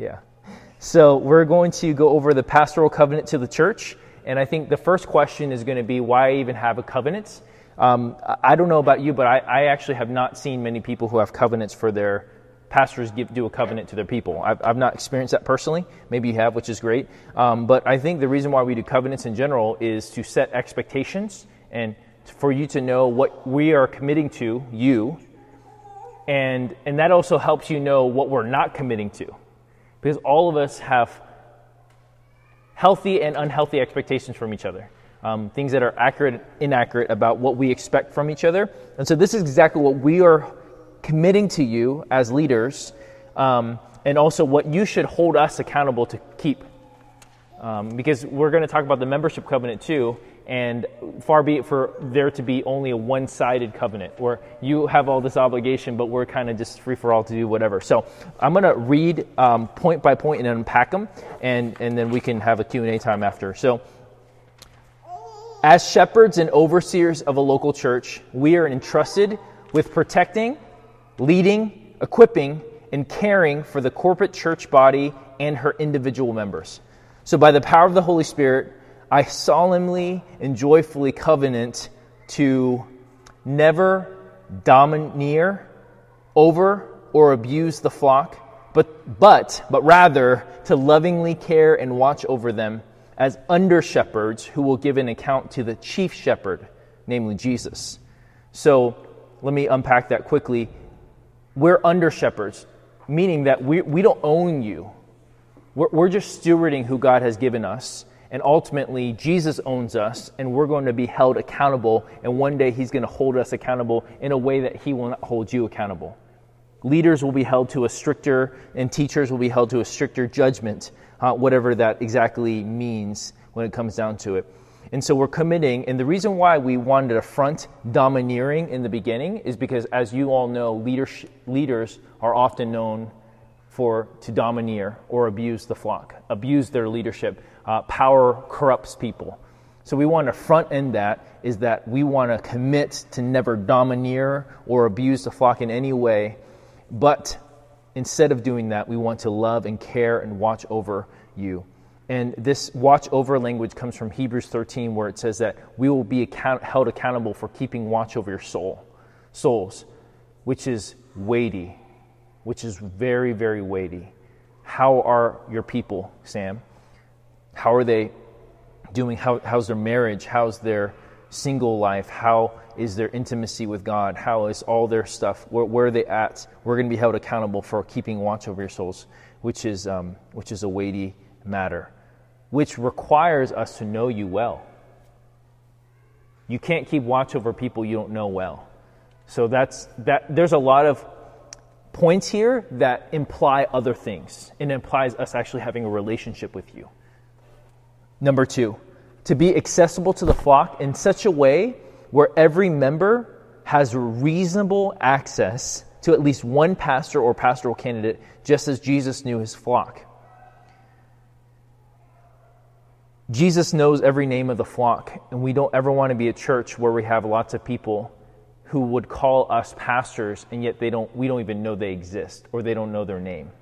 Yeah. So we're going to go over the pastoral covenant to the church. And I think the first question is going to be why I even have a covenant? Um, I don't know about you, but I, I, actually have not seen many people who have covenants for their pastors give, do a covenant to their people. I've, I've, not experienced that personally. Maybe you have, which is great. Um, but I think the reason why we do covenants in general is to set expectations and for you to know what we are committing to, you, and, and that also helps you know what we're not committing to. Because all of us have healthy and unhealthy expectations from each other um, things that are accurate, and inaccurate about what we expect from each other. And so this is exactly what we are committing to you as leaders, um, and also what you should hold us accountable to keep. Um, because we're going to talk about the membership covenant too, and far be it for there to be only a one sided covenant where you have all this obligation, but we're kind of just free for all to do whatever. So I'm going to read um, point by point and unpack them, and, and then we can have a Q&A time after. So as shepherds and overseers of a local church, we are entrusted with protecting, leading, equipping, and caring for the corporate church body and her individual members. So, by the power of the Holy Spirit, I solemnly and joyfully covenant to never domineer over or abuse the flock, but, but, but rather to lovingly care and watch over them as under shepherds who will give an account to the chief shepherd, namely Jesus. So let me unpack that quickly. We're under shepherds, meaning that we, we don't own you. We're, we're just stewarding who God has given us. And ultimately, Jesus owns us, and we're going to be held accountable. And one day, He's going to hold us accountable in a way that He will not hold you accountable. Leaders will be held to a stricter, and teachers will be held to a stricter judgment uh, whatever that exactly means when it comes down to it. And so we're committing, and the reason why we wanted to front domineering in the beginning is because, as you all know, leaders, leaders are often known for to domineer or abuse the flock, abuse their leadership. Uh, power corrupts people. So we want to front end that is that we want to commit to never domineer or abuse the flock in any way, but instead of doing that, we want to love and care and watch over you. And this watch over language comes from Hebrews 13, where it says that we will be account- held accountable for keeping watch over your soul, souls, which is weighty, which is very, very weighty. How are your people, Sam? How are they doing? How, how's their marriage? How's their single life? How is their intimacy with God? How is all their stuff? Where, where are they at? We're going to be held accountable for keeping watch over your souls, which is, um, which is a weighty matter, which requires us to know you well. You can't keep watch over people you don't know well. So that's that. There's a lot of points here that imply other things. It implies us actually having a relationship with you. Number two, to be accessible to the flock in such a way where every member has reasonable access to at least one pastor or pastoral candidate, just as Jesus knew his flock. Jesus knows every name of the flock, and we don't ever want to be a church where we have lots of people who would call us pastors, and yet they don't, we don't even know they exist or they don't know their name,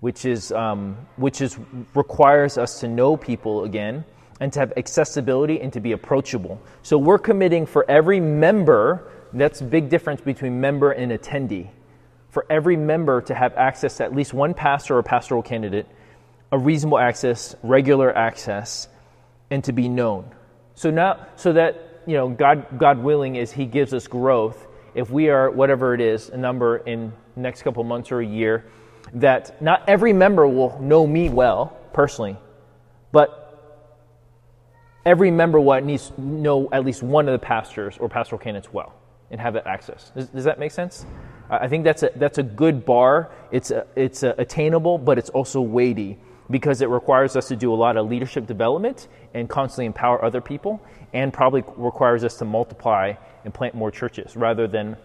which is, um, which is requires us to know people again and to have accessibility and to be approachable. So we're committing for every member, that's big difference between member and attendee. For every member to have access to at least one pastor or pastoral candidate, a reasonable access, regular access, and to be known. So now so that you know God God willing is he gives us growth if we are whatever it is, a number in next couple months or a year, that not every member will know me well personally, but every member will needs to know at least one of the pastors or pastoral candidates well and have that access. Does, does that make sense? I think that's a, that's a good bar. It's, a, it's a attainable, but it's also weighty because it requires us to do a lot of leadership development and constantly empower other people, and probably requires us to multiply and plant more churches rather than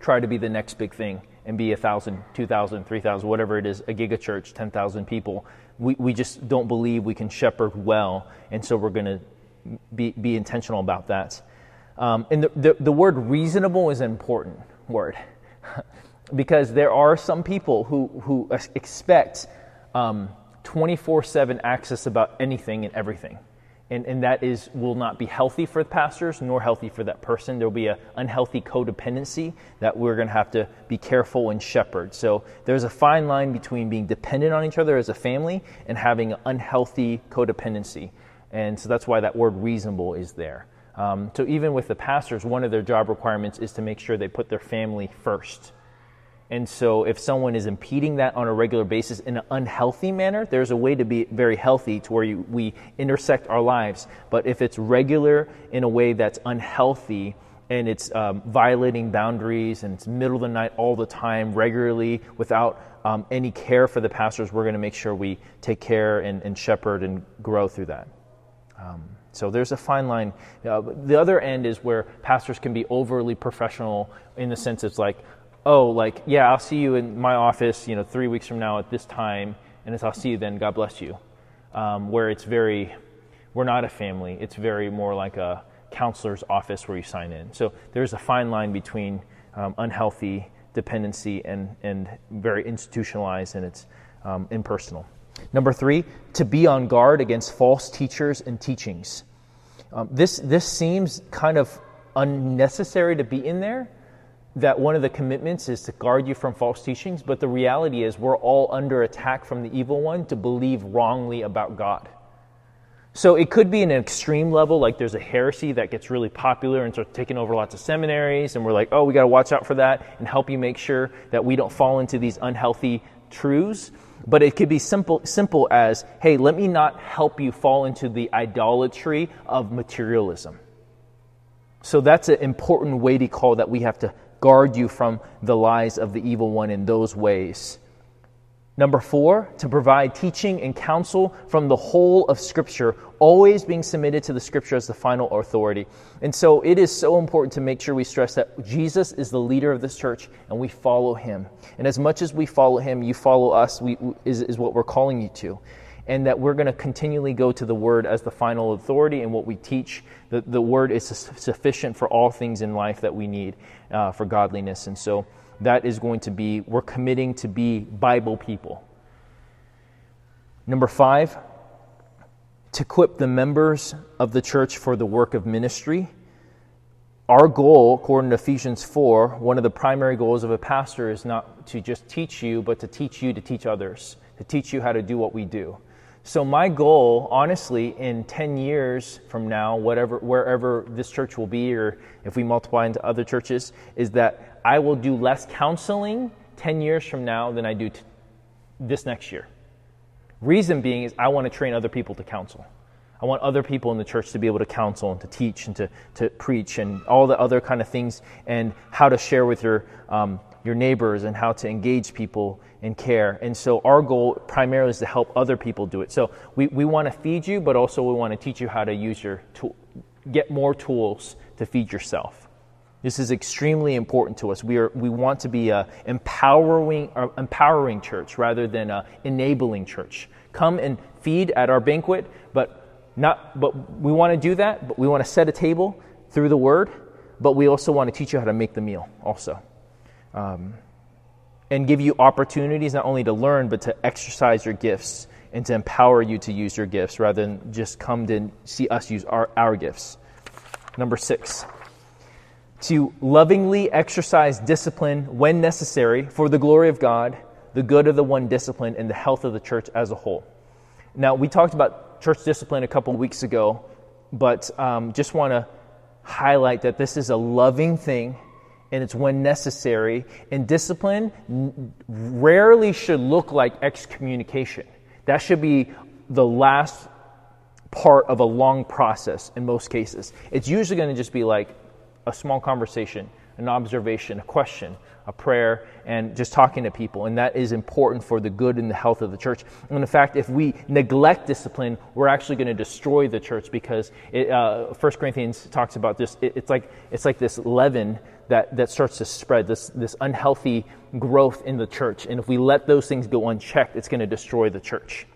try to be the next big thing and be a thousand, two thousand, three thousand, whatever it is, a giga church, ten thousand people we, we just don't believe we can shepherd well, and so we're going to be, be intentional about that. Um, and the, the, the word reasonable is an important word because there are some people who, who expect 24 um, 7 access about anything and everything. And, and that is will not be healthy for the pastors nor healthy for that person. There will be an unhealthy codependency that we're going to have to be careful and shepherd. So there's a fine line between being dependent on each other as a family and having unhealthy codependency. And so that's why that word reasonable is there. Um, so even with the pastors, one of their job requirements is to make sure they put their family first. And so, if someone is impeding that on a regular basis in an unhealthy manner, there's a way to be very healthy to where you, we intersect our lives. But if it's regular in a way that's unhealthy and it's um, violating boundaries and it's middle of the night all the time, regularly, without um, any care for the pastors, we're going to make sure we take care and, and shepherd and grow through that. Um, so there's a fine line. Uh, the other end is where pastors can be overly professional in the sense it's like, oh, like, yeah, I'll see you in my office, you know, three weeks from now at this time, and it's I'll see you then, God bless you. Um, where it's very, we're not a family. It's very more like a counselor's office where you sign in. So there's a fine line between um, unhealthy dependency and, and very institutionalized and it's um, impersonal. Number three, to be on guard against false teachers and teachings. Um, this, this seems kind of unnecessary to be in there, that one of the commitments is to guard you from false teachings, but the reality is we're all under attack from the evil one to believe wrongly about God. So it could be an extreme level, like there's a heresy that gets really popular and starts taking over lots of seminaries, and we're like, oh, we got to watch out for that and help you make sure that we don't fall into these unhealthy truths. But it could be simple, simple as, hey, let me not help you fall into the idolatry of materialism. So that's an important weighty call that we have to guard you from the lies of the evil one in those ways. Number four, to provide teaching and counsel from the whole of Scripture, always being submitted to the Scripture as the final authority. And so it is so important to make sure we stress that Jesus is the leader of this church and we follow him. And as much as we follow him, you follow us, we, is, is what we're calling you to and that we're going to continually go to the Word as the final authority in what we teach. The, the Word is sufficient for all things in life that we need uh, for godliness. And so that is going to be, we're committing to be Bible people. Number five, to equip the members of the church for the work of ministry. Our goal, according to Ephesians 4, one of the primary goals of a pastor is not to just teach you, but to teach you to teach others, to teach you how to do what we do. So my goal, honestly, in 10 years from now, whatever, wherever this church will be, or if we multiply into other churches, is that I will do less counseling 10 years from now than I do t- this next year. Reason being is I want to train other people to counsel. I want other people in the church to be able to counsel and to teach and to, to preach and all the other kind of things and how to share with your, um, your neighbors and how to engage people and care. And so our goal primarily is to help other people do it. So we, we want to feed you, but also we want to teach you how to use your tool, get more tools to feed yourself. This is extremely important to us. We, are, we want to be an empowering, empowering church rather than an enabling church. Come and feed at our banquet, but, not, but we want to do that, but we want to set a table through the word, but we also want to teach you how to make the meal also. Um, and give you opportunities not only to learn, but to exercise your gifts and to empower you to use your gifts rather than just come to see us use our, our gifts. Number six, to lovingly exercise discipline when necessary for the glory of God, the good of the one disciplined, and the health of the church as a whole. Now, we talked about church discipline a couple weeks ago, but um, just want to highlight that this is a loving thing and it's when necessary. And discipline rarely should look like excommunication. That should be the last part of a long process in most cases. It's usually going to just be like a small conversation, an observation, a question, a prayer, and just talking to people. And that is important for the good and the health of the church. And in fact, if we neglect discipline, we're actually going to destroy the church because it, uh, 1 Corinthians talks about this. It, it's, like, it's like this leaven that, that starts to spread, this, this unhealthy growth in the church. And if we let those things go unchecked, it's going to destroy the church.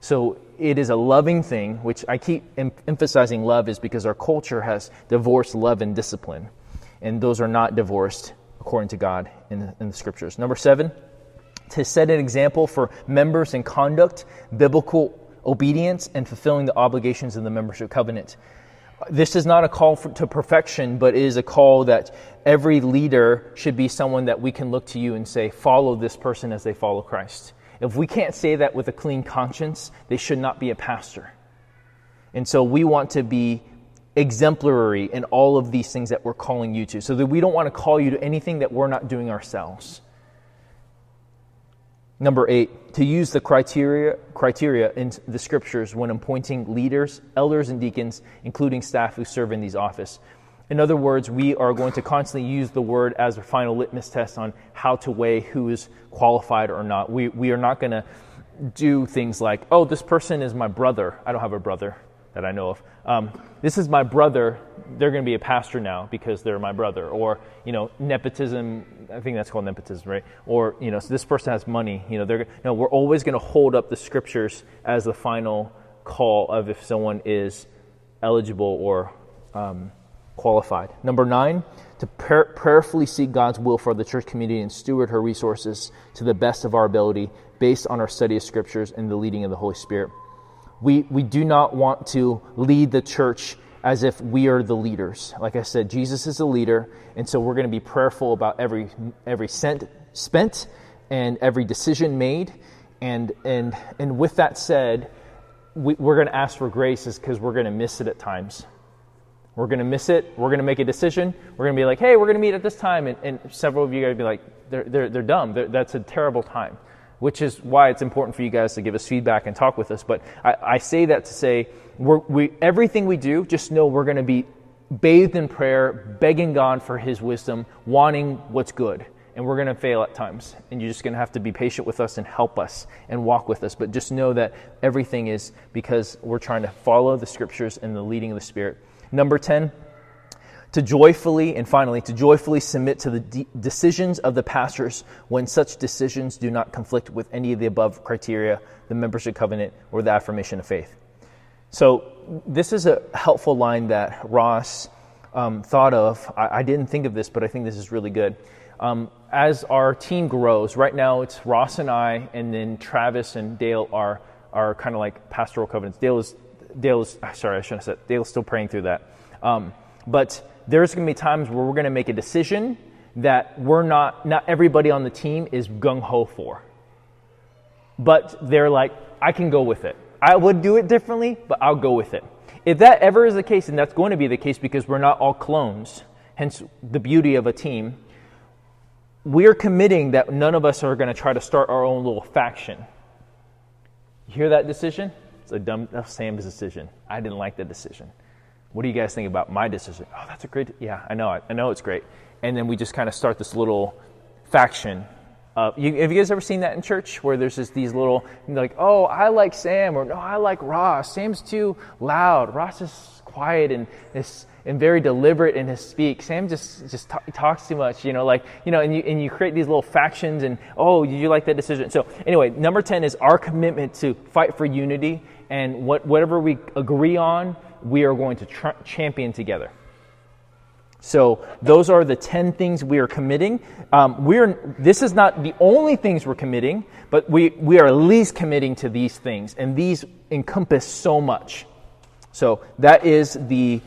So it is a loving thing, which I keep em- emphasizing love is because our culture has divorced love and discipline. And those are not divorced according to God in the, in the scriptures. Number seven, to set an example for members in conduct, biblical obedience, and fulfilling the obligations of the membership covenant. This is not a call for, to perfection, but is a call that every leader should be someone that we can look to you and say, follow this person as they follow Christ. If we can't say that with a clean conscience, they should not be a pastor. And so we want to be exemplary in all of these things that we're calling you to, so that we don't want to call you to anything that we're not doing ourselves. Number eight, to use the criteria, criteria in the scriptures when appointing leaders, elders, and deacons, including staff who serve in these office. In other words, we are going to constantly use the word as a final litmus test on how to weigh who is qualified or not. We, we are not going to do things like, oh, this person is my brother. I don't have a brother that I know of. Um, this is my brother. They're going to be a pastor now because they're my brother. Or, you know, nepotism. I think that's called nepotism, right? Or, you know, so this person has money. You know, they're. We're always going to hold up the scriptures as the final call of if someone is eligible or um, qualified. Number nine, to prayerfully seek God's will for the church community and steward her resources to the best of our ability based on our study of scriptures and the leading of the Holy Spirit. We, we do not want to lead the church as if we are the leaders. Like I said, Jesus is the leader, and so we're going to be prayerful about every, every cent spent and every decision made. And, and, and with that said, we, we're going to ask for grace is because we're going to miss it at times. We're going to miss it. We're going to make a decision. We're going to be like, hey, we're going to meet at this time. And, and several of you guys be like, they're, they're, they're dumb. They're, that's a terrible time which is why it's important for you guys to give us feedback and talk with us. But I, I say that to say, we, everything we do, just know we're going to be bathed in prayer, begging God for His wisdom, wanting what's good. And we're going to fail at times. And you're just going to have to be patient with us and help us and walk with us. But just know that everything is because we're trying to follow the scriptures and the leading of the Spirit. Number 10, to joyfully, and finally, to joyfully submit to the de- decisions of the pastors when such decisions do not conflict with any of the above criteria, the membership covenant, or the affirmation of faith. So, this is a helpful line that Ross um, thought of. I, I, didn't think of this, but I think this is really good. Um, as our team grows, right now it's Ross and I, and then Travis and Dale are, are kind of like pastoral covenants. Dale is, Dale is, sorry, I shouldn't have said, Dale's still praying through that. Um, but there's going to be times where we're going to make a decision that we're not, not everybody on the team is gung ho for. But they're like, I can go with it. I would do it differently, but I'll go with it. If that ever is the case, and that's going to be the case because we're not all clones, hence the beauty of a team, we're committing that none of us are going to try to start our own little faction. You hear that decision? It's a dumb, Sam's decision. I didn't like the decision. What do you guys think about my decision? Oh, that's a great. Yeah, I know. It. I know it's great. And then we just kind of start this little faction. Uh, you, have you guys ever seen that in church where there's just these little like, oh, I like Sam, or no, I like Ross. Sam's too loud. Ross is quiet and is and very deliberate in his speak. Sam just just talk, talks too much, you know, like you know, and you and you create these little factions. And oh, you like that decision? So anyway, number ten is our commitment to fight for unity and what whatever we agree on we are going to tr- champion together. So those are the 10 things we are committing. Um, we're, this is not the only things we're committing, but we, we are at least committing to these things, and these encompass so much. So that is the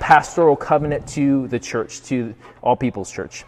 pastoral covenant to the church, to all people's church.